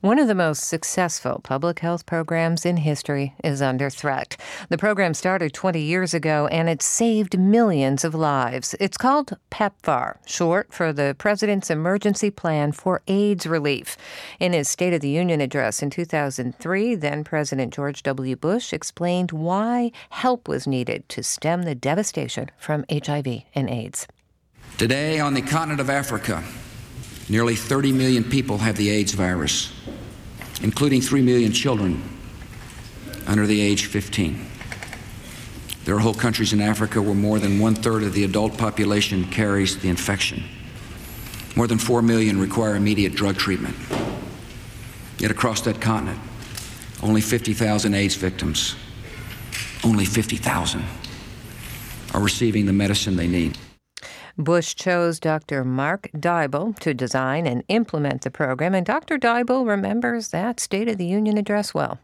One of the most successful public health programs in history is under threat. The program started 20 years ago and it saved millions of lives. It's called PEPFAR, short for the President's Emergency Plan for AIDS Relief. In his State of the Union address in 2003, then President George W. Bush explained why help was needed to stem the devastation from HIV and AIDS. Today, on the continent of Africa, nearly 30 million people have the AIDS virus, including 3 million children under the age 15. There are whole countries in Africa where more than one third of the adult population carries the infection. More than 4 million require immediate drug treatment. Yet across that continent, only 50,000 AIDS victims, only 50,000, are receiving the medicine they need. Bush chose Dr. Mark Dybul to design and implement the program, and Dr. Dybul remembers that State of the Union address well.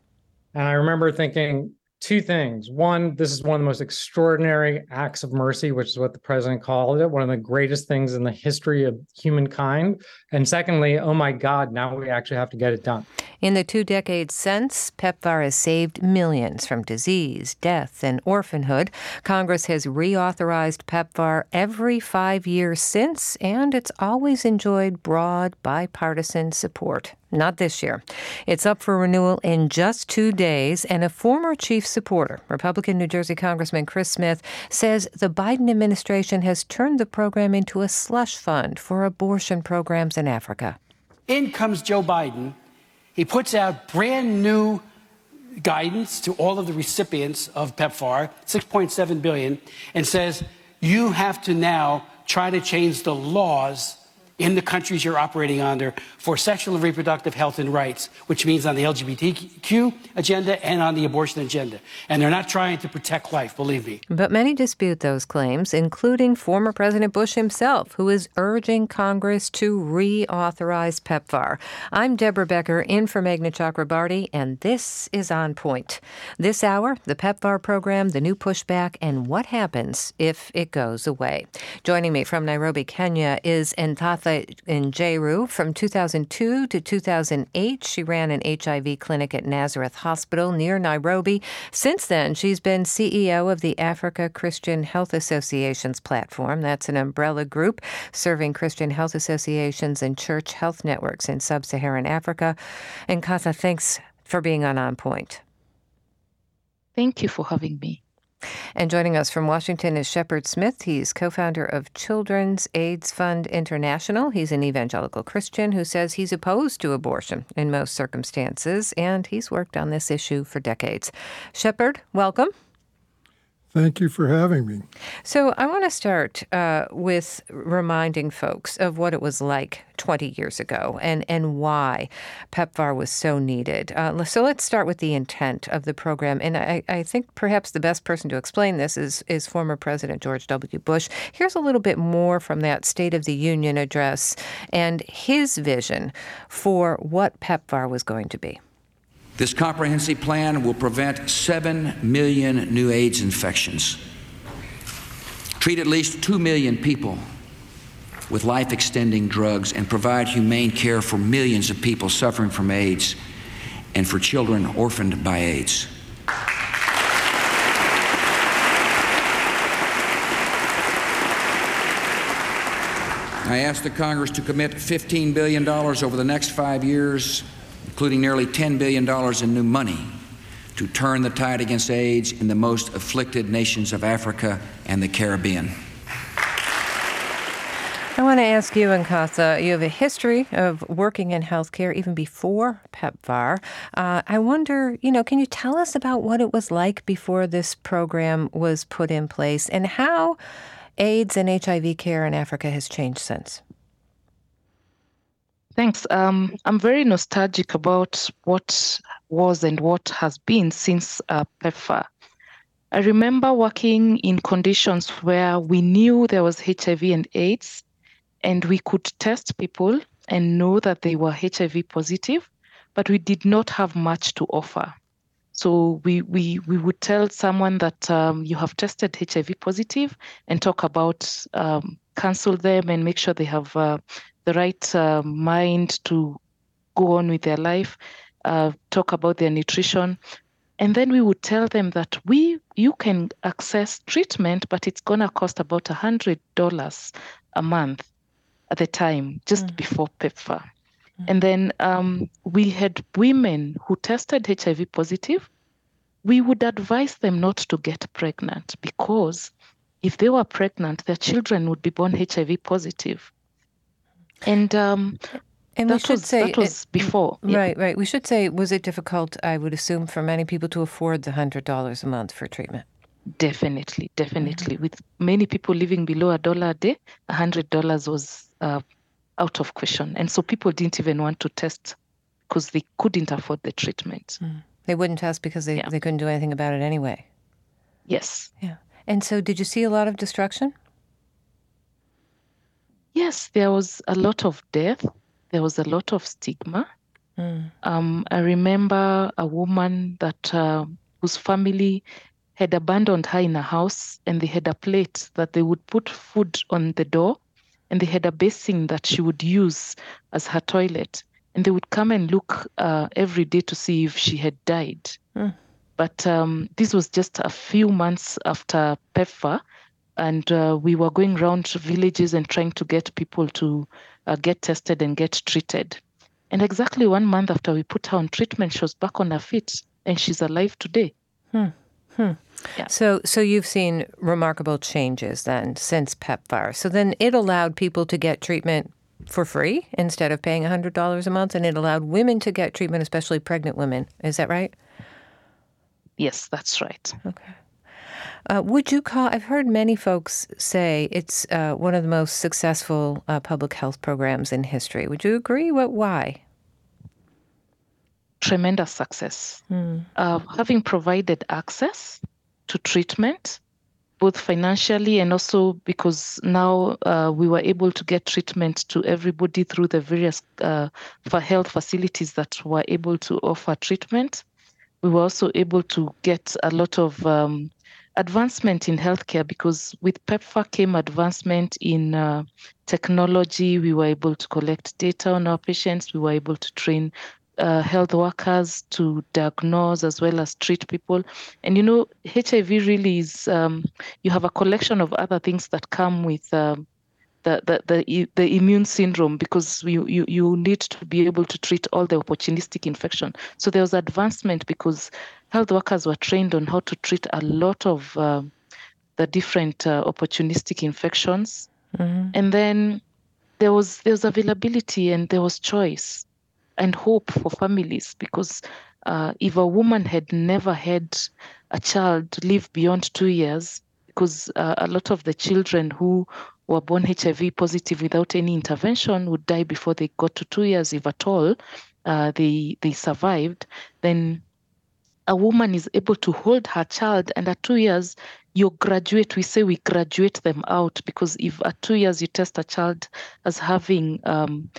And I remember thinking two things. One, this is one of the most extraordinary acts of mercy, which is what the president called it, one of the greatest things in the history of humankind. And secondly, oh my God, now we actually have to get it done. In the two decades since, PEPFAR has saved millions from disease, death, and orphanhood. Congress has reauthorized PEPFAR every five years since, and it's always enjoyed broad bipartisan support. Not this year. It's up for renewal in just two days, and a former chief supporter, Republican New Jersey Congressman Chris Smith, says the Biden administration has turned the program into a slush fund for abortion programs in Africa. In comes Joe Biden he puts out brand new guidance to all of the recipients of PEPFAR, 6.7 billion, and says you have to now try to change the laws in the countries you're operating under for sexual and reproductive health and rights, which means on the LGBTQ agenda and on the abortion agenda. And they're not trying to protect life, believe me. But many dispute those claims, including former President Bush himself, who is urging Congress to reauthorize PEPFAR. I'm Deborah Becker, in for Meghna Chakrabarti, and this is On Point. This hour, the PEPFAR program, the new pushback, and what happens if it goes away. Joining me from Nairobi, Kenya, is Nkatha Njeru. From 2002 to 2008, she ran an HIV clinic at Nazareth Hospital near Nairobi. Since then, she's been CEO of the Africa Christian Health Associations platform. That's an umbrella group serving Christian health associations and church health networks in sub Saharan Africa. Nkatha, thanks for being on On Point. Thank you for having me. And joining us from Washington is Shepard Smith. He's co founder of Children's AIDS Fund International. He's an evangelical Christian who says he's opposed to abortion in most circumstances, and he's worked on this issue for decades. Shepard, welcome. Thank you for having me. So, I want to start uh, with reminding folks of what it was like 20 years ago and, and why PEPFAR was so needed. Uh, so, let's start with the intent of the program. And I, I think perhaps the best person to explain this is, is former President George W. Bush. Here's a little bit more from that State of the Union address and his vision for what PEPFAR was going to be. This comprehensive plan will prevent 7 million new AIDS infections, treat at least 2 million people with life extending drugs, and provide humane care for millions of people suffering from AIDS and for children orphaned by AIDS. I ask the Congress to commit $15 billion over the next five years including nearly $10 billion in new money to turn the tide against AIDS in the most afflicted nations of Africa and the Caribbean. I want to ask you, Nkatha, you have a history of working in healthcare even before PEPFAR. Uh, I wonder, you know, can you tell us about what it was like before this program was put in place and how AIDS and HIV care in Africa has changed since? Thanks. Um, I'm very nostalgic about what was and what has been since uh, PEPFAR. I remember working in conditions where we knew there was HIV and AIDS and we could test people and know that they were HIV positive, but we did not have much to offer. So we we we would tell someone that um, you have tested HIV positive and talk about um, them and make sure they have uh, the right uh, mind to go on with their life. Uh, talk about their nutrition, and then we would tell them that we you can access treatment, but it's gonna cost about a hundred dollars a month at the time, just mm. before PEPFAR. Mm. And then um, we had women who tested HIV positive. We would advise them not to get pregnant because if they were pregnant, their children would be born HIV positive. And um, and we should was, say that was it, before. Right, yeah. right. We should say, was it difficult? I would assume for many people to afford the hundred dollars a month for treatment. Definitely, definitely. Mm-hmm. With many people living below a dollar a day, a hundred dollars was uh, out of question, and so people didn't even want to test because they couldn't afford the treatment. Mm. They wouldn't test because they, yeah. they couldn't do anything about it anyway. Yes. Yeah. And so, did you see a lot of destruction? Yes, there was a lot of death. There was a lot of stigma. Mm. Um, I remember a woman that uh, whose family had abandoned her in a house and they had a plate that they would put food on the door and they had a basin that she would use as her toilet and they would come and look uh, every day to see if she had died mm. but um, this was just a few months after PEPFAR and uh, we were going around villages and trying to get people to uh, get tested and get treated and exactly one month after we put her on treatment she was back on her feet and she's alive today hmm. Hmm. Yeah. So, so you've seen remarkable changes then since PEPFAR. So then it allowed people to get treatment for free instead of paying $100 a month, and it allowed women to get treatment, especially pregnant women. Is that right? Yes, that's right. Okay. Uh, would you call? I've heard many folks say it's uh, one of the most successful uh, public health programs in history. Would you agree? What? Why? tremendous success. Mm. Uh, having provided access to treatment, both financially and also because now uh, we were able to get treatment to everybody through the various uh, for health facilities that were able to offer treatment. We were also able to get a lot of um, advancement in healthcare because with PEPFAR came advancement in uh, technology. We were able to collect data on our patients. We were able to train uh, health workers to diagnose as well as treat people. And you know, HIV really is um, you have a collection of other things that come with um, the, the, the the immune syndrome because you, you you need to be able to treat all the opportunistic infection. So there was advancement because health workers were trained on how to treat a lot of uh, the different uh, opportunistic infections, mm-hmm. and then there was there was availability and there was choice and hope for families because uh, if a woman had never had a child live beyond two years, because uh, a lot of the children who were born HIV positive without any intervention would die before they got to two years, if at all, uh, they they survived. Then a woman is able to hold her child, and at two years, you graduate. We say we graduate them out because if at two years you test a child as having um,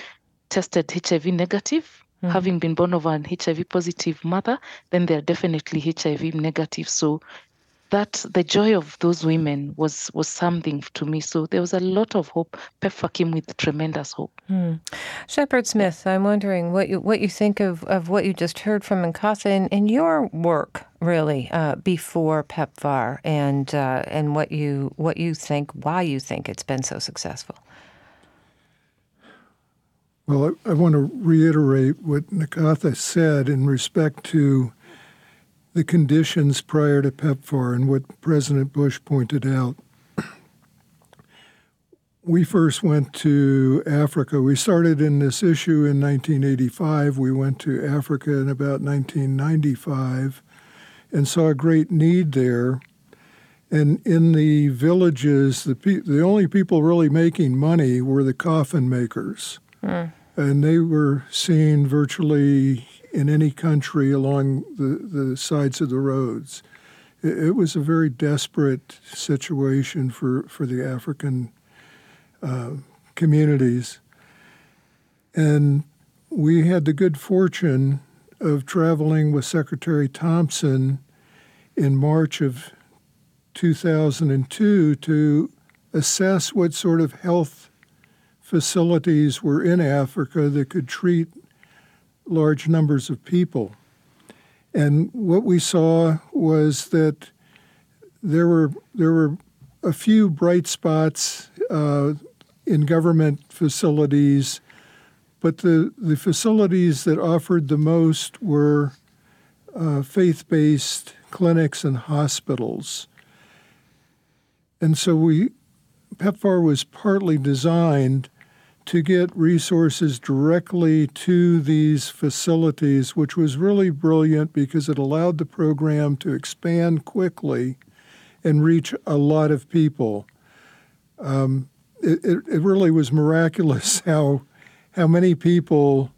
tested HIV negative, mm-hmm. having been born of an HIV positive mother, then they're definitely HIV negative. So that the joy of those women was was something to me. So there was a lot of hope. PEPFAR came with tremendous hope. Mm. Shepard Smith, I'm wondering what you what you think of, of what you just heard from Nkatha in, in your work, really, uh, before PEPFAR, and uh, and what you what you think, why you think it's been so successful. Well, I, I want to reiterate what Nkatha said in respect to the conditions prior to PEPFAR and what President Bush pointed out. We first went to Africa. We started in this issue in 1985. We went to Africa in about 1995 and saw a great need there. And in the villages, the, pe- the only people really making money were the coffin makers. Mm. And they were seen virtually in any country along the, the sides of the roads. It, it was a very desperate situation for, for the African uh, communities. And we had the good fortune of traveling with Secretary Thompson in March of 2002 to assess what sort of health facilities were in Africa that could treat large numbers of people. And what we saw was that there were there were a few bright spots uh, in government facilities, but the, the facilities that offered the most were uh, faith based clinics and hospitals. And so we PEPFAR was partly designed to get resources directly to these facilities, which was really brilliant because it allowed the program to expand quickly and reach a lot of people. Um, it, it, really was miraculous how how many people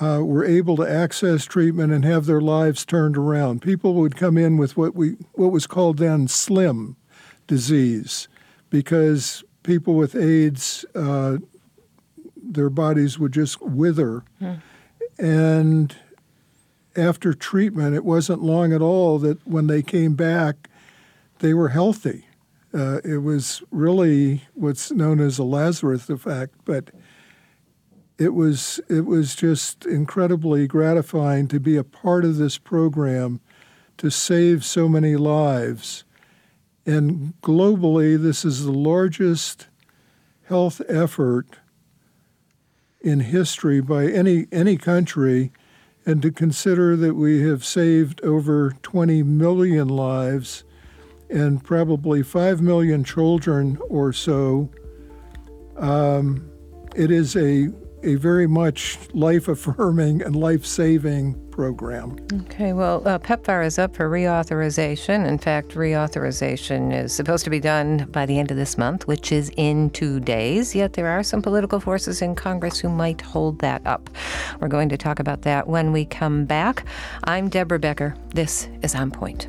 uh, were able to access treatment and have their lives turned around. People would come in with what we what was called then slim disease, because people with AIDS, uh, their bodies would just wither. Hmm. And after treatment, it wasn't long at all that when they came back, they were healthy. Uh, it was really what's known as a Lazarus effect, but it was it was just incredibly gratifying to be a part of this program to save so many lives and globally, this is the largest health effort in history by any, any country. And to consider that we have saved over 20 million lives and probably 5 million children or so, um, it is a a very much life affirming and life saving program. Okay, well, uh, PEPFAR is up for reauthorization. In fact, reauthorization is supposed to be done by the end of this month, which is in two days. Yet there are some political forces in Congress who might hold that up. We're going to talk about that when we come back. I'm Deborah Becker. This is On Point.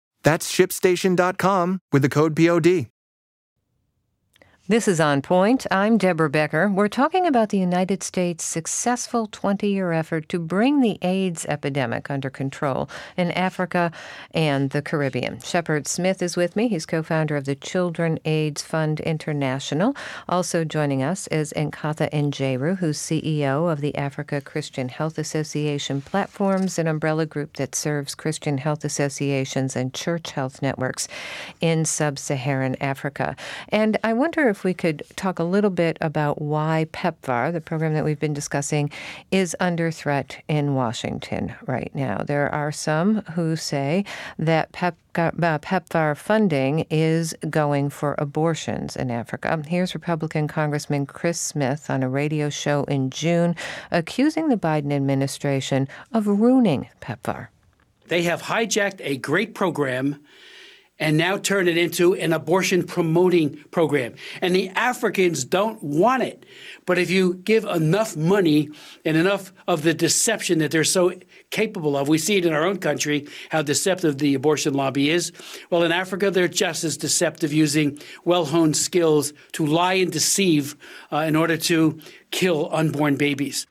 That's shipstation.com with the code POD. This is On Point. I'm Deborah Becker. We're talking about the United States' successful 20 year effort to bring the AIDS epidemic under control in Africa and the Caribbean. Shepard Smith is with me. He's co founder of the Children AIDS Fund International. Also joining us is Nkatha Njeru, who's CEO of the Africa Christian Health Association Platforms, an umbrella group that serves Christian health associations and church health networks in sub Saharan Africa. And I wonder if if we could talk a little bit about why PEPFAR, the program that we've been discussing, is under threat in Washington right now. There are some who say that uh, PEPFAR funding is going for abortions in Africa. Here's Republican Congressman Chris Smith on a radio show in June accusing the Biden administration of ruining PEPFAR. They have hijacked a great program and now turn it into an abortion promoting program. And the Africans don't want it. But if you give enough money and enough of the deception that they're so capable of, we see it in our own country how deceptive the abortion lobby is. Well, in Africa, they're just as deceptive, using well honed skills to lie and deceive uh, in order to kill unborn babies.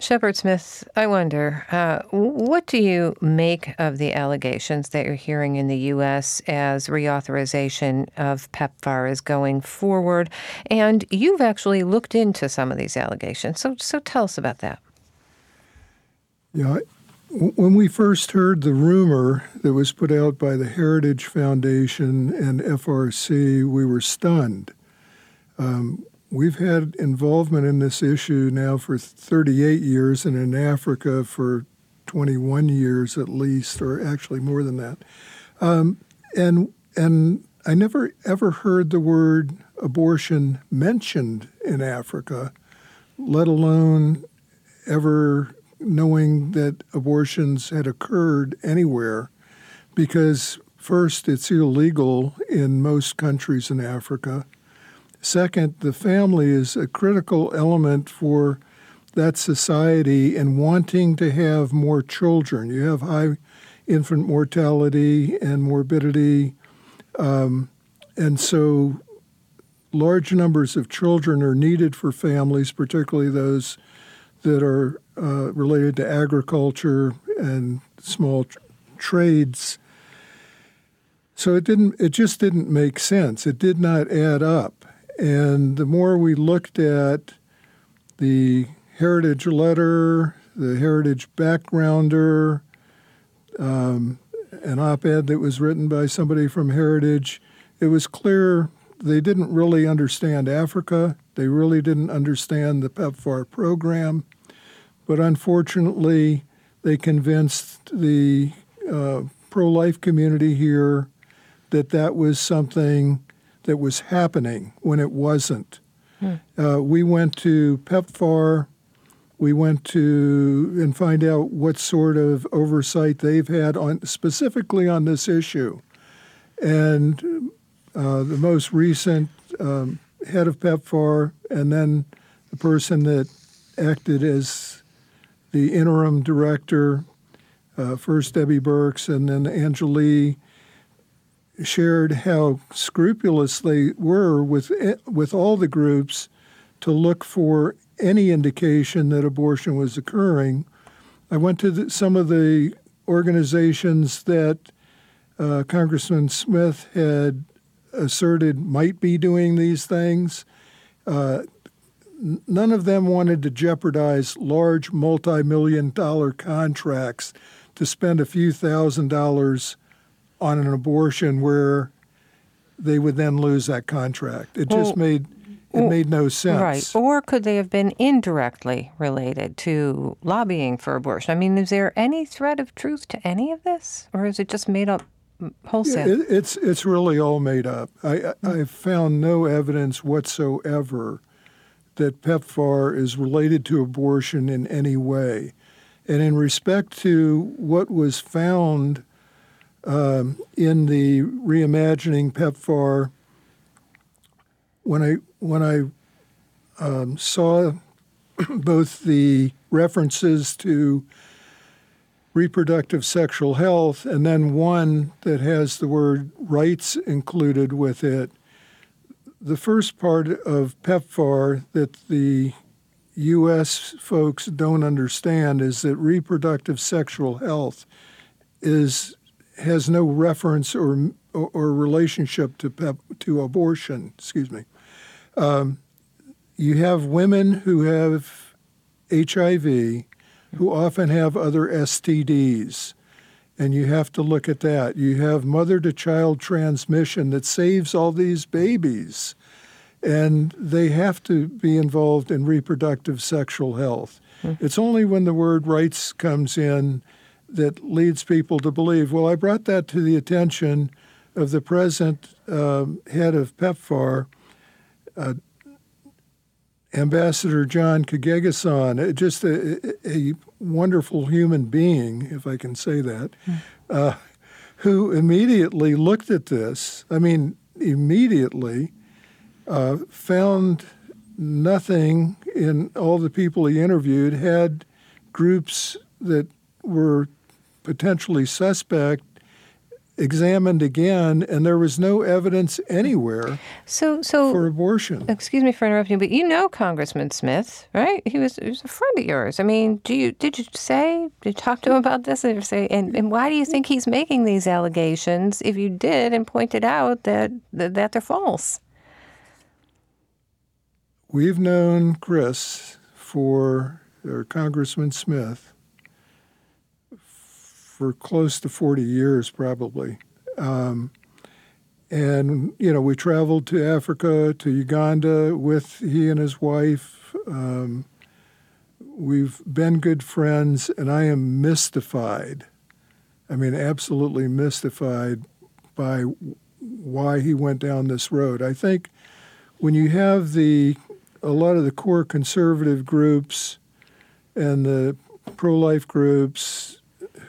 Shepard Smith, I wonder, uh, what do you make of the allegations that you're hearing in the U.S. as reauthorization of PEPFAR is going forward? And you've actually looked into some of these allegations. So, so tell us about that. Yeah, when we first heard the rumor that was put out by the Heritage Foundation and FRC, we were stunned. Um, We've had involvement in this issue now for 38 years and in Africa for 21 years at least, or actually more than that. Um, and and I never ever heard the word abortion mentioned in Africa, let alone ever knowing that abortions had occurred anywhere, because first, it's illegal in most countries in Africa. Second, the family is a critical element for that society and wanting to have more children. You have high infant mortality and morbidity, um, and so large numbers of children are needed for families, particularly those that are uh, related to agriculture and small tr- trades. So it didn't. It just didn't make sense. It did not add up. And the more we looked at the heritage letter, the heritage backgrounder, um, an op ed that was written by somebody from Heritage, it was clear they didn't really understand Africa. They really didn't understand the PEPFAR program. But unfortunately, they convinced the uh, pro life community here that that was something that was happening when it wasn't. Hmm. Uh, we went to PEPFAR. We went to and find out what sort of oversight they've had on specifically on this issue. And uh, the most recent um, head of PEPFAR, and then the person that acted as the interim director, uh, first Debbie Birx and then Angela shared how scrupulous they were with with all the groups to look for any indication that abortion was occurring. I went to the, some of the organizations that uh, Congressman Smith had asserted might be doing these things. Uh, none of them wanted to jeopardize large multi million dollar contracts to spend a few thousand dollars on an abortion where they would then lose that contract. It just made it made no sense. Right. Or could they have been indirectly related to lobbying for abortion? I mean, is there any thread of truth to any of this, or is it just made up wholesale? Yeah, it, it's it's really all made up. I I hmm. found no evidence whatsoever that PEPFAR is related to abortion in any way. And in respect to what was found um, in the reimagining PEPFAR, when I when I um, saw both the references to reproductive sexual health and then one that has the word rights included with it. The first part of PEPFAR that the U.S. folks don't understand is that reproductive sexual health is has no reference or or, relationship to pep, to abortion. Excuse me. Um, you have women who have HIV, who often have other STDs, and you have to look at that. You have mother to child transmission that saves all these babies. and they have to be involved in reproductive sexual health. Mm-hmm. It's only when the word rights comes in that leads people to believe, well, I brought that to the attention of the present um, head of PEPFAR, uh, Ambassador John Nkengasong, just a, a, wonderful human being, if I can say that, mm. uh, who immediately looked at this. I mean, immediately uh, found nothing in all the people he interviewed had groups that were potentially suspect examined again, and there was no evidence anywhere so, so, for abortion. Excuse me for interrupting, but you know Congressman Smith, right? He was, he was a friend of yours. I mean, do you did you say did you talk to him about this and say and, and why do you think he's making these allegations if you did and pointed out that that, that they're false? We've known Chris for or Congressman Smith for close to 40 years, probably. Um, and, you know, we traveled to Africa, to Uganda with he and his wife. Um, we've been good friends, and I am mystified. I mean, absolutely mystified by why he went down this road. I think when you have the a lot of the core conservative groups and the pro-life groups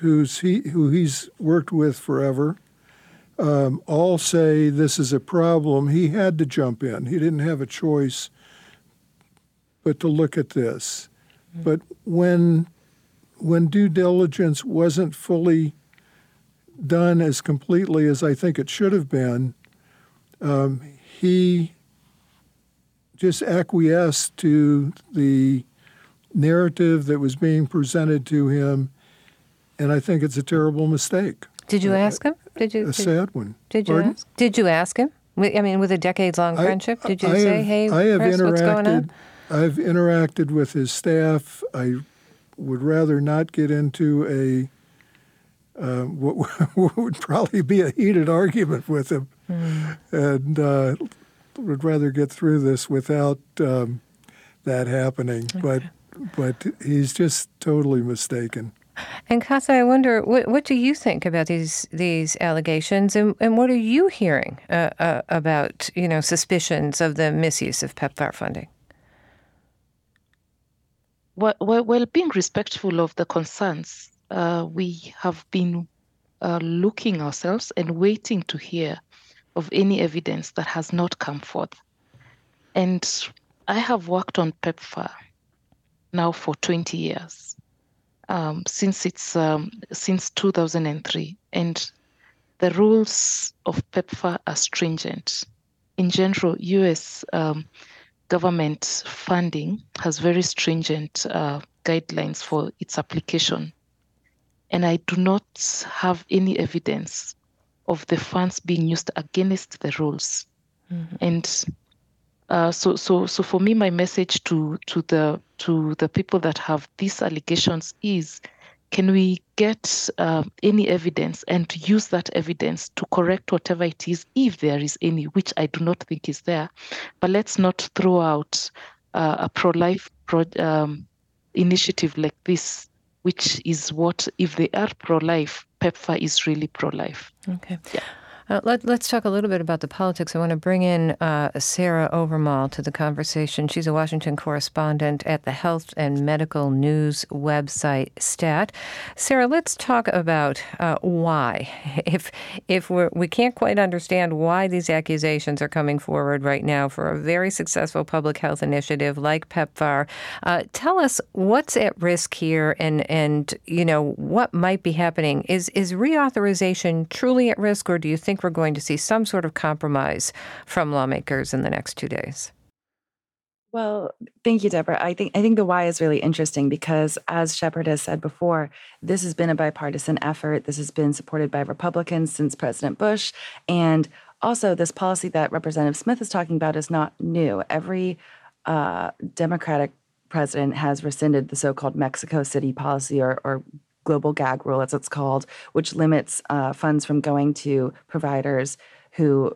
who's he who he's worked with forever, um, all say this is a problem. He had to jump in. He didn't have a choice but to look at this. Mm-hmm. But when when due diligence wasn't fully done as completely as I think it should have been, um, he just acquiesced to the narrative that was being presented to him and I think it's a terrible mistake. Did you ask him? Did you? A did, sad one. Did you Pardon? ask? Did you ask him? I mean, with a decades-long friendship, did you I say, have, "Hey, I have Chris, what's going on?" I've interacted with his staff. I would rather not get into a uh, what would probably be a heated argument with him, mm. and uh, would rather get through this without um, that happening. Okay. But but he's just totally mistaken. Nkatha, I wonder what, what do you think about these these allegations, and, and what are you hearing uh, uh, about you know suspicions of the misuse of PEPFAR funding? Well, well, well being respectful of the concerns, uh, we have been uh, looking ourselves and waiting to hear of any evidence that has not come forth. And I have worked on PEPFAR now for 20 years um, since it's um, since 2003, and the rules of PEPFAR are stringent. In general, U.S. Um, government funding has very stringent uh, guidelines for its application, and I do not have any evidence of the funds being used against the rules. Mm-hmm. And uh, so, so, so for me, my message to to the to the people that have these allegations is, can we get uh, any evidence and use that evidence to correct whatever it is, if there is any, which I do not think is there. But let's not throw out uh, a pro-life pro, um, initiative like this, which is what, if they are pro-life, PEPFAR is really pro-life. Okay. Yeah. Uh, let, us talk a little bit about the politics. I want to bring in uh, Sarah Owermohle to the conversation. She's a Washington correspondent at the Health and Medical News website STAT. Sarah, let's talk about uh, why. If if we're, we can't quite understand why these accusations are coming forward right now for a very successful public health initiative like PEPFAR, uh, tell us what's at risk here, and and you know what might be happening. Is is reauthorization truly at risk, or do you we're going to see some sort of compromise from lawmakers in the next two days? Well, thank you, Deborah. I think I think the why is really interesting because, as Shepard has said before, this has been a bipartisan effort. This has been supported by Republicans since President Bush, and also this policy that Representative Smith is talking about is not new. Every uh, Democratic president has rescinded the so-called Mexico City policy or, or global gag rule, as it's called, which limits uh, funds from going to providers who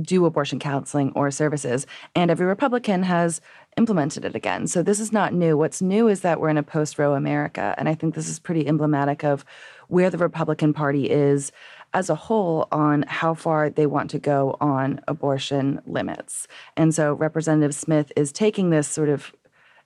do abortion counseling or services. And every Republican has implemented it again. So this is not new. What's new is that we're in a post Roe America. And I think this is pretty emblematic of where the Republican Party is as a whole on how far they want to go on abortion limits. And so Representative Smith is taking this sort of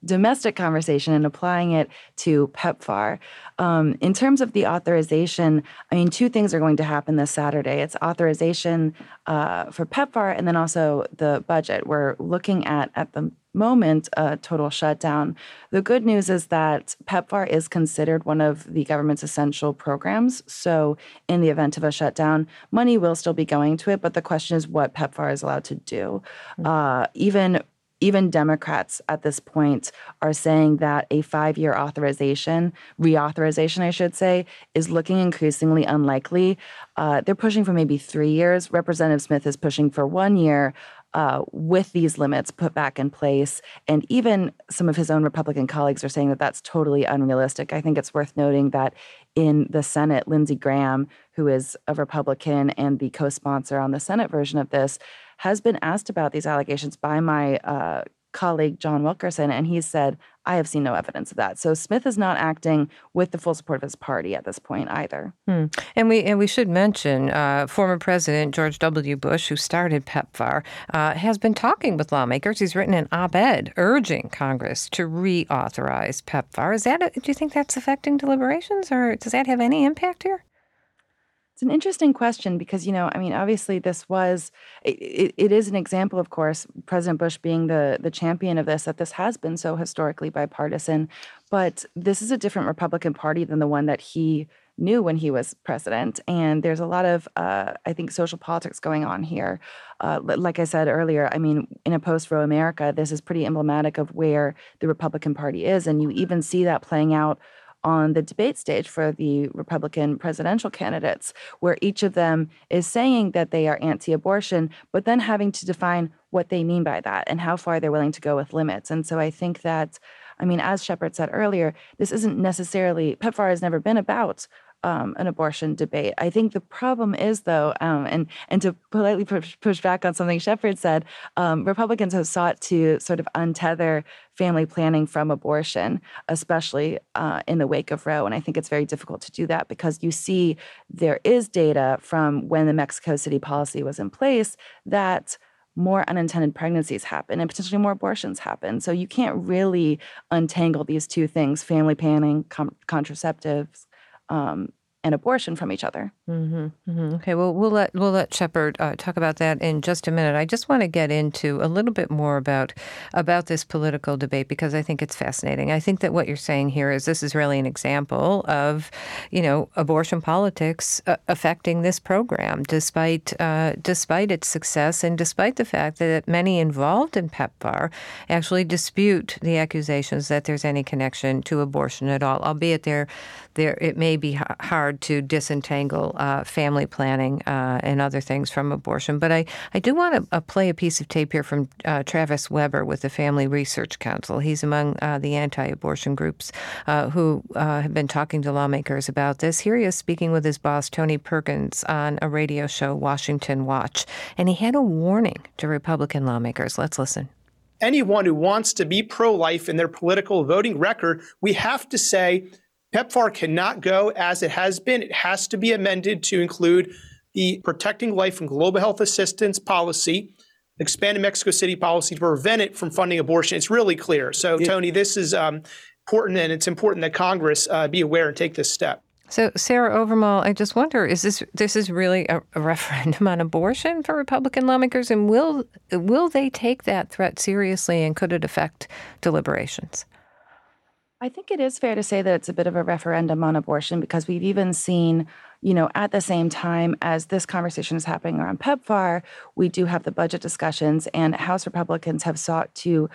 domestic conversation and applying it to PEPFAR. Um, in terms of the authorization, I mean, two things are going to happen this Saturday. It's authorization uh, for PEPFAR and then also the budget. We're looking at, at the moment, a total shutdown. The good news is that PEPFAR is considered one of the government's essential programs. So, in the event of a shutdown, money will still be going to it, but the question is what PEPFAR is allowed to do. Mm-hmm. Uh, even even Democrats at this point are saying that a five year authorization, reauthorization, I should say, is looking increasingly unlikely. Uh, they're pushing for maybe three years. Representative Smith is pushing for one year. Uh, with these limits put back in place. And even some of his own Republican colleagues are saying that that's totally unrealistic. I think it's worth noting that in the Senate, Lindsey Graham, who is a Republican and the co sponsor on the Senate version of this, has been asked about these allegations by my uh, colleague John Wilkerson, and he said, I have seen no evidence of that. So Smith is not acting with the full support of his party at this point either. Hmm. And we and we should mention uh, former President George W. Bush, who started PEPFAR, uh, has been talking with lawmakers. He's written an op-ed urging Congress to reauthorize PEPFAR. Is that a, do you think that's affecting deliberations, or does that have any impact here? It's an interesting question because, you know, I mean, obviously this was, it, it is an example, of course, President Bush being the, the champion of this, that this has been so historically bipartisan. But this is a different Republican Party than the one that he knew when he was president. And there's a lot of, uh, I think, social politics going on here. Uh, like I said earlier, I mean, in a post Roe America, this is pretty emblematic of where the Republican Party is. And you even see that playing out on the debate stage for the Republican presidential candidates, where each of them is saying that they are anti abortion, but then having to define what they mean by that and how far they're willing to go with limits. And so I think that, I mean, as Shepard said earlier, this isn't necessarily, PEPFAR has never been about um, an abortion debate. I think the problem is, though, um, and and to politely push, push back on something Shepard said, um, Republicans have sought to sort of untether family planning from abortion, especially uh, in the wake of Roe. And I think it's very difficult to do that because you see there is data from when the Mexico City policy was in place that more unintended pregnancies happen and potentially more abortions happen. So you can't really untangle these two things family planning, com- contraceptives, um, and abortion from each other. Mm-hmm, mm-hmm. Okay, well, we'll let we'll let Shepard uh, talk about that in just a minute. I just want to get into a little bit more about about this political debate because I think it's fascinating. I think that what you're saying here is this is really an example of, you know, abortion politics uh, affecting this program, despite uh, despite its success and despite the fact that many involved in PEPFAR actually dispute the accusations that there's any connection to abortion at all, albeit there there it may be hard to disentangle uh, family planning uh, and other things from abortion. But I, I do want to uh, play a piece of tape here from uh, Travis Weber with the Family Research Council. He's among uh, the anti-abortion groups uh, who have been talking to lawmakers about this. Here he is speaking with his boss Tony Perkins on a radio show, Washington Watch, and he had a warning to Republican lawmakers. Let's listen anyone who wants to be pro life in their political voting record, we have to say PEPFAR cannot go as it has been. It has to be amended to include the Protecting Life and Global Health Assistance policy, expanded Mexico City policy to prevent it from funding abortion. It's really clear. So, Tony, this is um, important, and it's important that Congress uh, be aware and take this step. So, Sarah Owermohle, I just wonder: is this this is really a, a, referendum on abortion for Republican lawmakers, and will will they take that threat seriously, and could it affect deliberations? I think it is fair to say that it's a bit of a referendum on abortion because we've even seen, you know, at the same time as this conversation is happening around PEPFAR, we do have the budget discussions, and House Republicans have sought to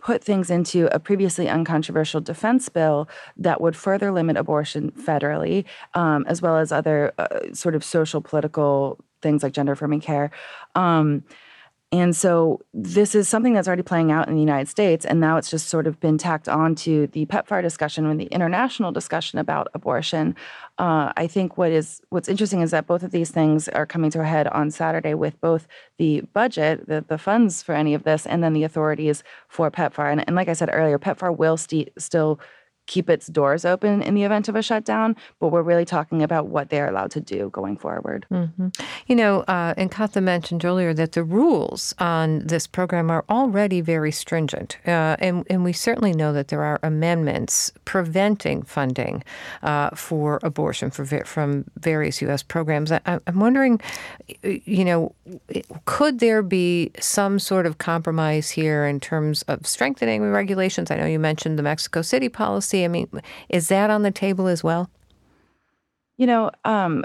put things into a previously uncontroversial defense bill that would further limit abortion federally, um, as well as other uh, sort of social political things like gender affirming care. Um, And so this is something that's already playing out in the United States, and now it's just sort of been tacked on to the PEPFAR discussion and the international discussion about abortion. Uh, I think what is what's interesting is that both of these things are coming to a head on Saturday with both the budget, the, the funds for any of this, and then the authorities for PEPFAR. And, and like I said earlier, PEPFAR will st- still keep its doors open in the event of a shutdown, but we're really talking about what they're allowed to do going forward. Mm-hmm. You know, uh, Nkatha mentioned earlier that the rules on this program are already very stringent, uh, and, and we certainly know that there are amendments preventing funding uh, for abortion for, from various U.S. programs. I, I'm wondering, you know, could there be some sort of compromise here in terms of strengthening regulations? I know you mentioned the Mexico City policy policy? I mean, is that on the table as well? You know, um,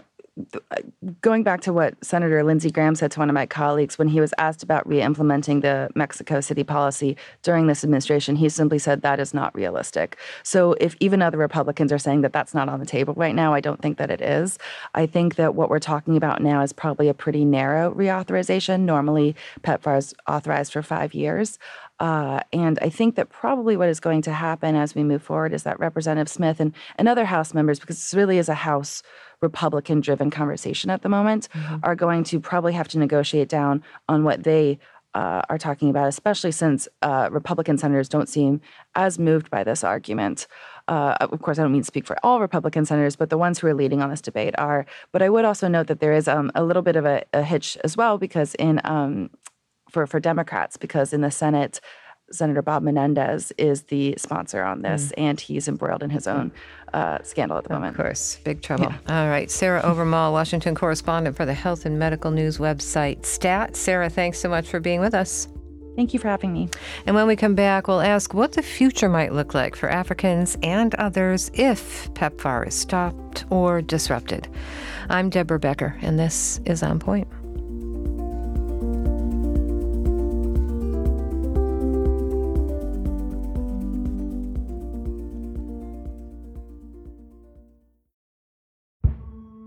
going back to what Senator Lindsey Graham said to one of my colleagues when he was asked about re implementing the Mexico City policy during this administration, he simply said that is not realistic. So, if even other Republicans are saying that that's not on the table right now, I don't think that it is. I think that what we're talking about now is probably a pretty narrow reauthorization. Normally, PEPFAR is authorized for five years. Uh, and I think that probably what is going to happen as we move forward is that Representative Smith and, and other House members, because this really is a House Republican driven conversation at the moment, mm-hmm. are going to probably have to negotiate down on what they uh, are talking about, especially since uh, Republican senators don't seem as moved by this argument. Uh, of course, I don't mean to speak for all Republican senators, but the ones who are leading on this debate are. But I would also note that there is um, a little bit of a, a, hitch as well, because in um, for for Democrats because in the Senate, Senator Bob Menendez is the sponsor on this, mm. and he's embroiled in his own uh, scandal at the moment. Of course, big trouble. Yeah. All right, Sarah Owermohle, Washington correspondent for the Health and Medical News website STAT. Sarah, thanks so much for being with us. Thank you for having me. And when we come back, we'll ask what the future might look like for Africans and others if PEPFAR is stopped or disrupted. I'm Deborah Becker, and this is On Point.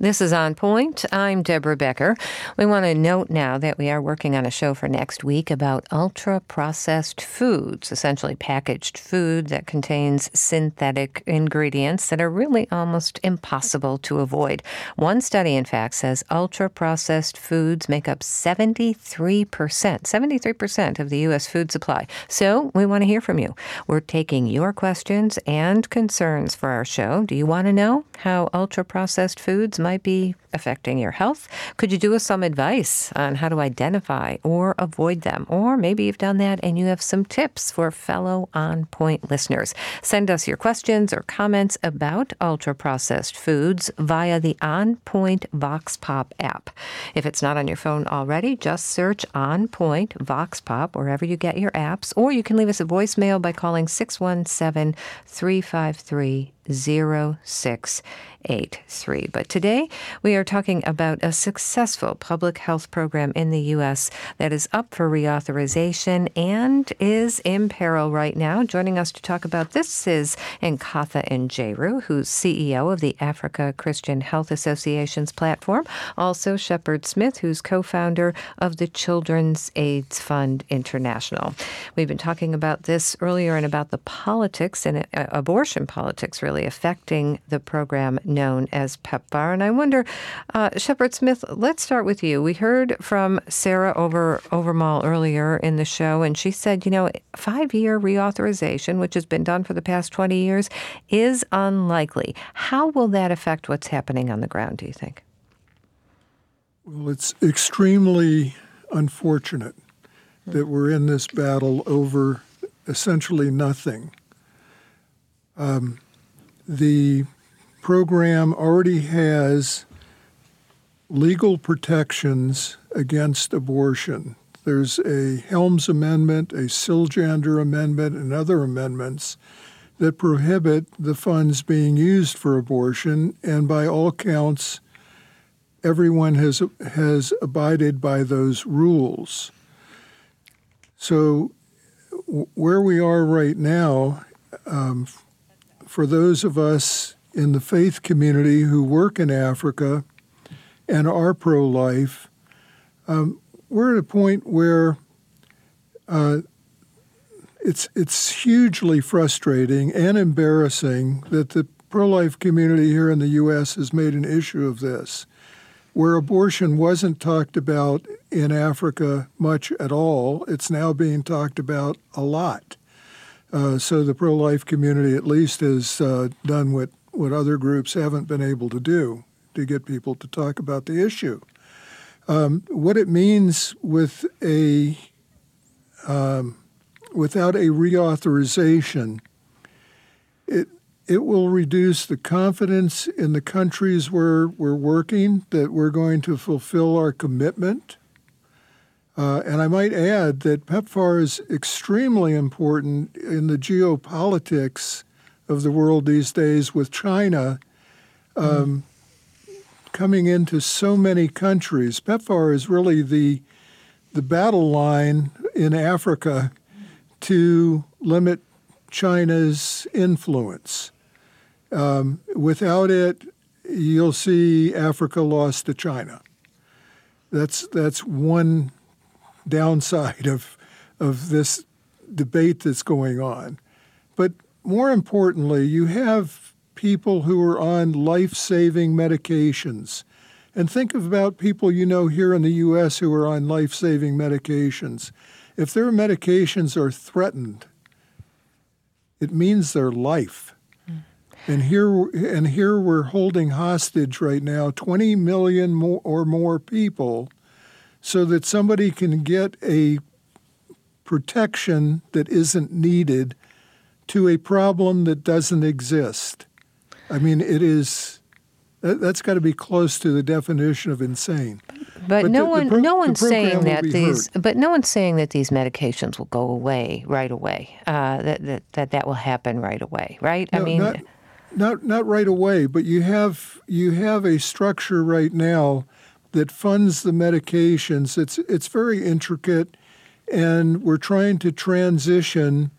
This is On Point. I'm Deborah Becker. We want to note now that we are working on a show for next week about ultra processed foods, essentially packaged food that contains synthetic ingredients that are really almost impossible to avoid. One study, in fact, says ultra processed foods make up 73%, 73% of the U.S. food supply. So we want to hear from you. We're taking your questions and concerns for our show. Do you want to know how ultra processed foods might be affecting your health? Could you do us some advice on how to identify or avoid them? Or maybe you've done that and you have some tips for fellow On Point listeners. Send us your questions or comments about ultra processed foods via the On Point Vox Pop app. If it's not on your phone already, just search On Point Vox Pop wherever you get your apps, or you can leave us a voicemail by calling 617 353 0683. But today we are talking about a successful public health program in the U.S. that is up for reauthorization and is in peril right now. Joining us to talk about this is Nkatha Njeru, who's CEO of the Africa Christian Health Association's platform. Also, Shepard Smith, who's co founder of the Children's AIDS Fund International. We've been talking about this earlier and about the politics and uh, abortion politics really affecting the program known as PEPFAR. And I wonder, uh, Shepard Smith, let's start with you. We heard from Sarah Over Owermohle earlier in the show, and she said, you know, five year reauthorization, which has been done for the past 20 years, is unlikely. How will that affect what's happening on the ground, do you think? Well, it's extremely unfortunate that we're in this battle over essentially nothing. Um, the program already has legal protections against abortion. There's a Helms Amendment, a Siljander Amendment, and other amendments that prohibit the funds being used for abortion, and by all counts, everyone has has abided by those rules. So, where we are right now, um, for those of us in the faith community who work in Africa and are pro-life, um, we're at a point where uh, it's it's hugely frustrating and embarrassing that the pro-life community here in the U.S. has made an issue of this where abortion wasn't talked about in Africa much at all, it's now being talked about a lot. Uh, so the pro life community, at least, has uh, done what, what other groups haven't been able to do to get people to talk about the issue. Um, what it means with a um, without a reauthorization, it it will reduce the confidence in the countries where we're working that we're going to fulfill our commitment. Uh, and I might add that PEPFAR is extremely important in the geopolitics of the world these days with China um, mm. coming into so many countries. PEPFAR is really the, the battle line in Africa to limit China's influence. Um, without it, you'll see Africa lost to China. That's that's one downside of of this debate that's going on. But more importantly, you have people who are on life-saving medications. And think about people you know here in the US who are on life-saving medications. If their medications are threatened, it means their life. Hmm. And here, and here we're holding hostage right now 20 million more or more people so that somebody can get a protection that isn't needed to a problem that doesn't exist. I mean, it is that, has got to be close to the definition of insane. But, but no the, one, the pro- no one's saying that these, hurt. but no one's saying that these medications will go away right away. Uh, that, that that that will happen right away, right? No, I mean, not, not not right away, but you have you have a structure right now that funds the medications. It's it's very intricate, and we're trying to transition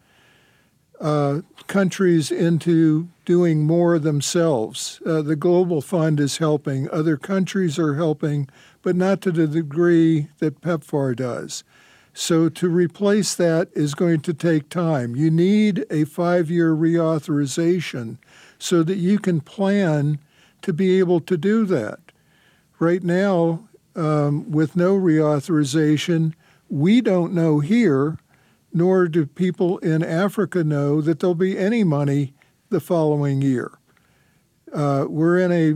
uh, countries into doing more themselves. Uh, the Global Fund is helping. Other countries are helping, but not to the degree that PEPFAR does. So to replace that is going to take time. You need a five year reauthorization so that you can plan to be able to do that. Right now, um, with no reauthorization, we don't know here, nor do people in Africa know that there'll be any money the following year. Uh, we're in a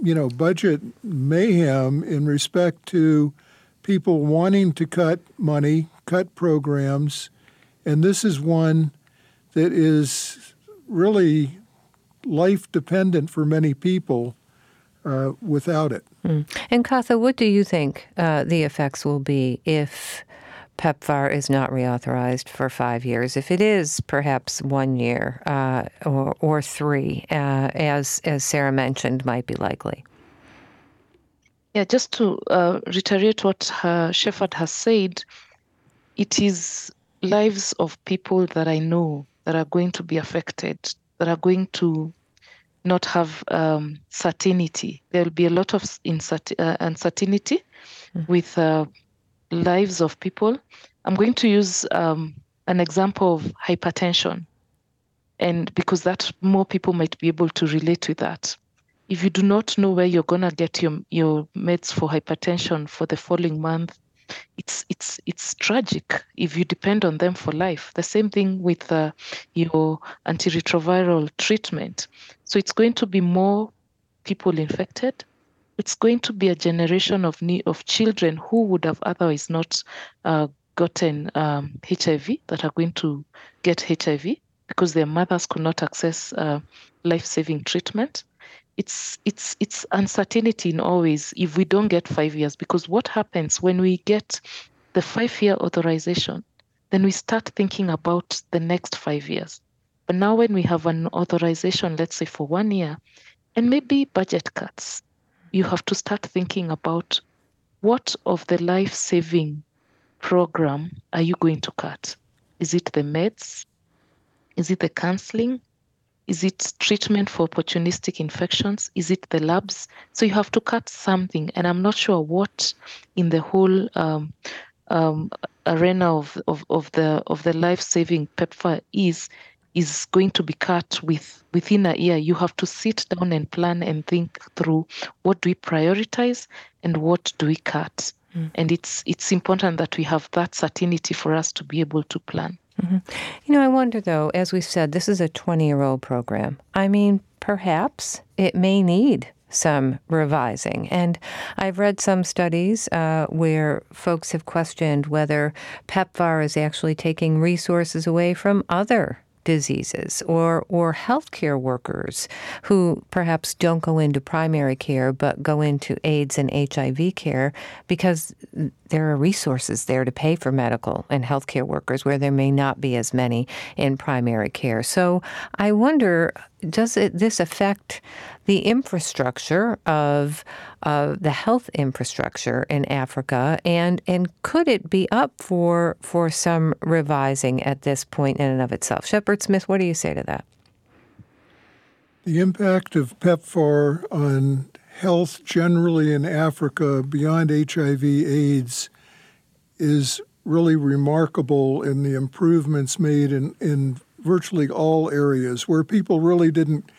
you know budget mayhem in respect to people wanting to cut money, cut programs, and this is one that is really life dependent for many people uh, without it. Mm. Nkatha, what do you think uh, the effects will be if PEPFAR is not reauthorized for five years, if it is perhaps one year uh, or, or three, uh, as as Sarah mentioned, might be likely. Yeah, just to uh, reiterate what uh, Shepard has said, it is lives of people that I know that are going to be affected, that are going to not have um, certainty. There will be a lot of uh, uncertainty mm-hmm. with uh, lives of people. I'm going to use um, an example of hypertension, and because that more people might be able to relate to that. If you do not know where you're gonna get your your meds for hypertension for the following month, it's it's it's tragic if you depend on them for life. The same thing with uh, your antiretroviral treatment. So it's going to be more people infected. It's going to be a generation of of children who would have otherwise not uh, gotten um, HIV that are going to get HIV because their mothers could not access uh, life-saving treatment it's it's it's uncertainty in always if we don't get five years because what happens when we get the five year authorization then we start thinking about the next five years. But now when we have an authorization let's say for one year and maybe budget cuts you have to start thinking about what of the life saving program are you going to cut? Is it the meds? Is it the counseling is it treatment for opportunistic infections? Is it the labs? So you have to cut something, and I'm not sure what in the whole um, um, arena of, of, of the of the life saving PEPFAR is is going to be cut with within a year. You have to sit down and plan and think through what do we prioritize and what do we cut. Mm. And it's it's important that we have that certainty for us to be able to plan. Mm-hmm. You know, I wonder though, as we said, this is a 20 year old program. I mean, perhaps it may need some revising. And I've read some studies uh, where folks have questioned whether PEPFAR is actually taking resources away from other diseases or or healthcare workers who perhaps don't go into primary care but go into AIDS and HIV care because there are resources there to pay for medical and healthcare workers where there may not be as many in primary care. So I wonder does it, this affect the infrastructure of uh, the health infrastructure in Africa, and and could it be up for for some revising at this point in and of itself? Shepard Smith, what do you say to that? The impact of PEPFAR on health generally in Africa beyond HIV/AIDS is really remarkable in the improvements made in, in virtually all areas where people really didn't,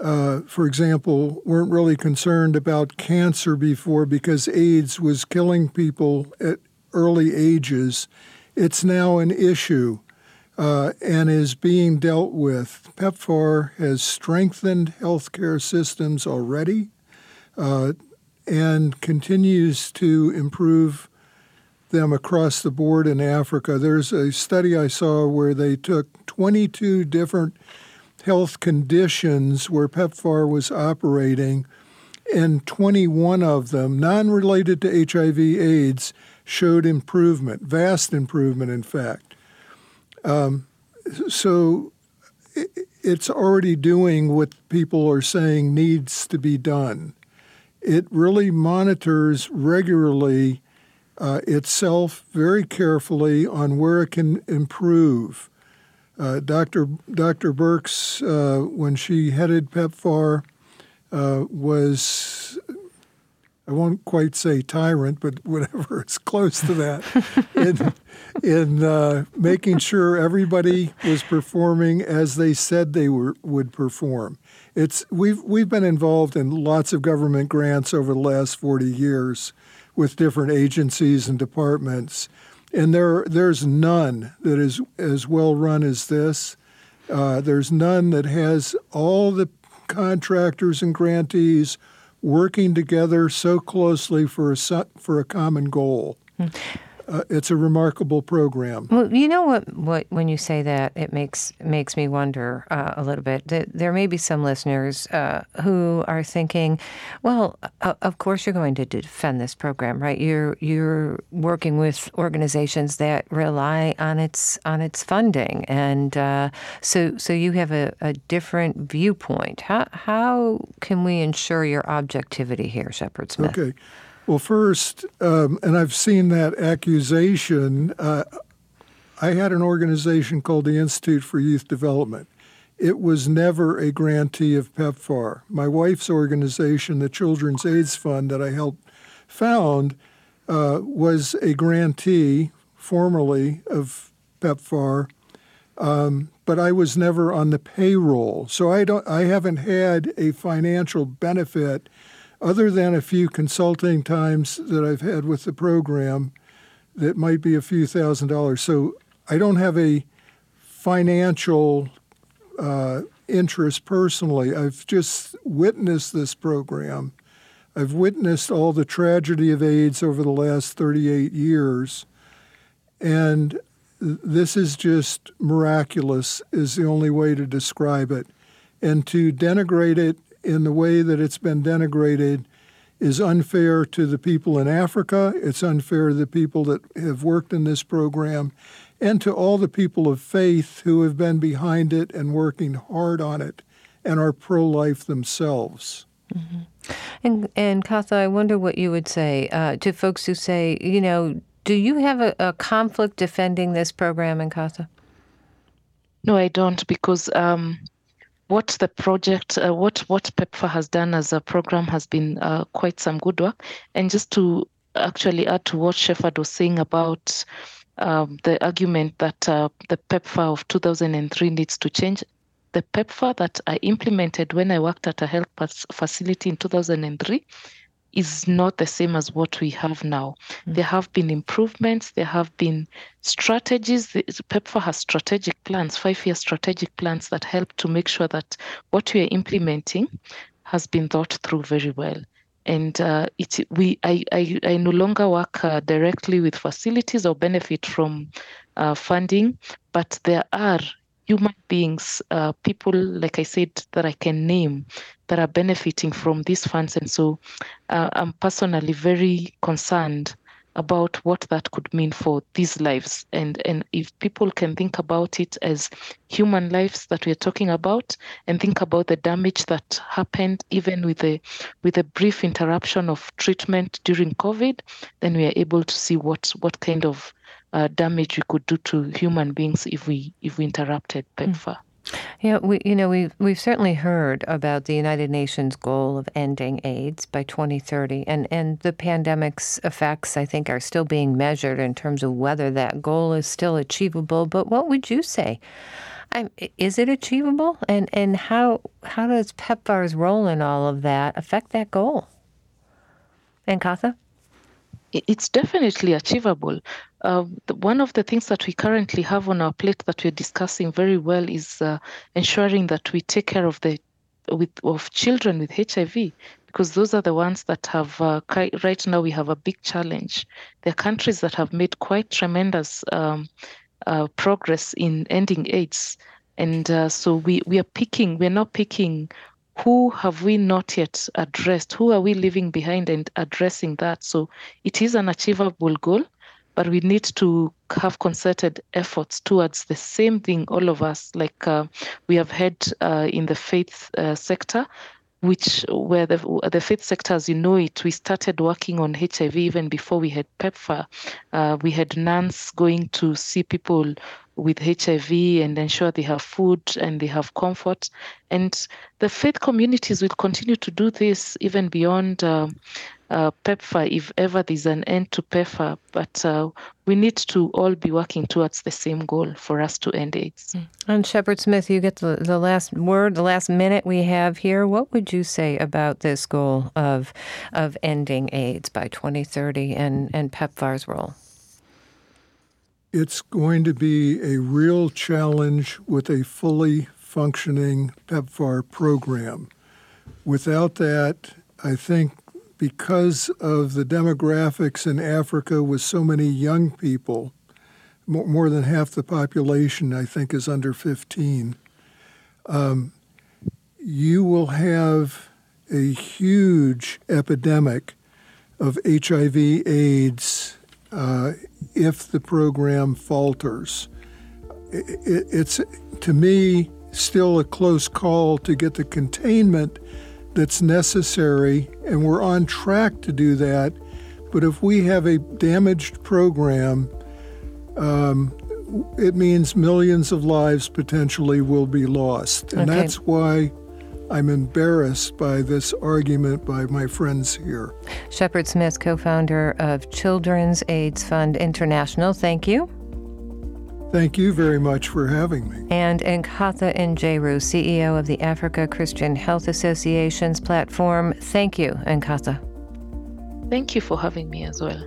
uh, for example, weren't really concerned about cancer before because AIDS was killing people at early ages. It's now an issue uh, and is being dealt with. PEPFAR has strengthened healthcare systems already uh, and continues to improve them across the board in Africa. There's a study I saw where they took 22 different health conditions where PEPFAR was operating, and 21 of them, non related to HIV AIDS, showed improvement, vast improvement, in fact. Um, so it's already doing what people are saying needs to be done. It really monitors regularly uh, itself very carefully on where it can improve. Uh, Dr. Dr. Birx, uh, when she headed PEPFAR, uh, was I won't quite say tyrant, but whatever, it's close to that, in, in uh, making sure everybody was performing as they said they were, would perform. It's we've we've been involved in lots of government grants over the last forty years, with different agencies and departments, and there there's none that is as well run as this. Uh, there's none that has all the contractors and grantees working together so closely for a for a common goal. Uh, it's a remarkable program. Well, you know what? What when you say that, it makes makes me wonder uh, a little bit. That there may be some listeners uh, who are thinking, "Well, uh, of course you're going to defend this program, right? You're you're working with organizations that rely on its on its funding, and uh, so so you have a, a different viewpoint. How how can we ensure your objectivity here, Shepard Smith? Okay. Well, first, um, and I've seen that accusation. Uh, I had an organization called the Institute for Youth Development. It was never a grantee of PEPFAR. My wife's organization, the Children's AIDS Fund that I helped found, uh, was a grantee formerly of PEPFAR, um, but I was never on the payroll, so I don't. I haven't had a financial benefit other than a few consulting times that I've had with the program that might be a few thousand dollars. So I don't have a financial uh, interest personally. I've just witnessed this program. I've witnessed all the tragedy of AIDS over the last 38 years. And this is just miraculous, is the only way to describe it. And to denigrate it in the way that it's been denigrated is unfair to the people in Africa. It's unfair to the people that have worked in this program and to all the people of faith who have been behind it and working hard on it and are pro life themselves. Mm-hmm. And, Nkatha, I wonder what you would say uh, to folks who say, you know, do you have a, a conflict defending this program Nkatha? No, I don't, because um, what the project, uh, what what PEPFAR has done as a program has been uh, quite some good work. And just to actually add to what Shepard was saying about um, the argument that uh, the PEPFAR of 2003 needs to change, the PEPFAR that I implemented when I worked at a health facility in 2003 is not the same as what we have now. Mm-hmm. There have been improvements, there have been strategies. PEPFAR has strategic plans, five year strategic plans that help to make sure that what we are implementing has been thought through very well. And uh, it, we, I, I, I no longer work uh, directly with facilities or benefit from uh, funding, but there are human beings, uh, people, like I said, that I can name that are benefiting from these funds. And so uh, I'm personally very concerned about what that could mean for these lives. And, and if people can think about it as human lives that we're talking about and think about the damage that happened even with a with a brief interruption of treatment during COVID, then we are able to see what what kind of uh, damage we could do to human beings if we if we interrupted PEPFAR. Yeah, we you know we've we've certainly heard about the United Nations goal of ending AIDS by 2030, and and the pandemic's effects I think are still being measured in terms of whether that goal is still achievable. But what would you say? I'm, is it achievable, and and how how does PEPFAR's role in all of that affect that goal? Nkatha? It's definitely achievable. Uh, the, one of the things that we currently have on our plate that we're discussing very well is uh, ensuring that we take care of the with of children with HIV because those are the ones that have uh, right now we have a big challenge. There are countries that have made quite tremendous um, uh, progress in ending AIDS, and uh, so we we are picking. We're not picking who have we not yet addressed? Who are we leaving behind and addressing that? So it is an achievable goal, but we need to have concerted efforts towards the same thing, all of us, like uh, we have had uh, in the faith uh, sector. Which, where the, the faith sector, as you know it, we started working on HIV even before we had PEPFAR. Uh, we had nuns going to see people with HIV and ensure they have food and they have comfort. And the faith communities will continue to do this even beyond uh, uh, PEPFAR if ever there's an end to PEPFAR. But uh, we need to all be working towards the same goal for us to end AIDS. Mm. And Shepard Smith, you get the, the last word, the last minute we have here. What would you say about this goal of of ending AIDS by 2030 and, and PEPFAR's role? it's going to be a real challenge with a fully functioning PEPFAR program. Without that, I think because of the demographics in Africa with so many young people, more, than half the population, I think, is under 15, um, you will have a huge epidemic of HIV AIDS uh, if the program falters. It, it's, to me, still a close call to get the containment that's necessary, and we're on track to do that. But if we have a damaged program, um, it means millions of lives potentially will be lost. And Okay. that's why I'm embarrassed by this argument by my friends here. Shepard Smith, co founder of Children's AIDS Fund International, thank you. Thank you very much for having me. And Nkatha Njeru, CEO of the Africa Christian Health Association's platform, thank you, Nkatha. Thank you for having me as well.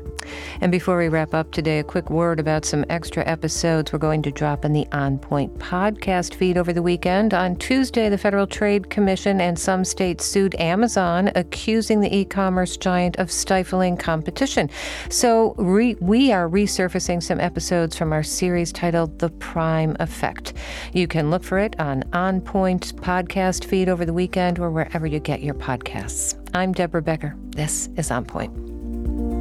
And before we wrap up today, a quick word about some extra episodes we're going to drop in the On Point podcast feed over the weekend. On Tuesday, the Federal Trade Commission and some states sued Amazon, accusing the e commerce giant of stifling competition. So re- we are resurfacing some episodes from our series titled The Prime Effect. You can look for it on On Point podcast feed over the weekend or wherever you get your podcasts. I'm Deborah Becker. This is On Point.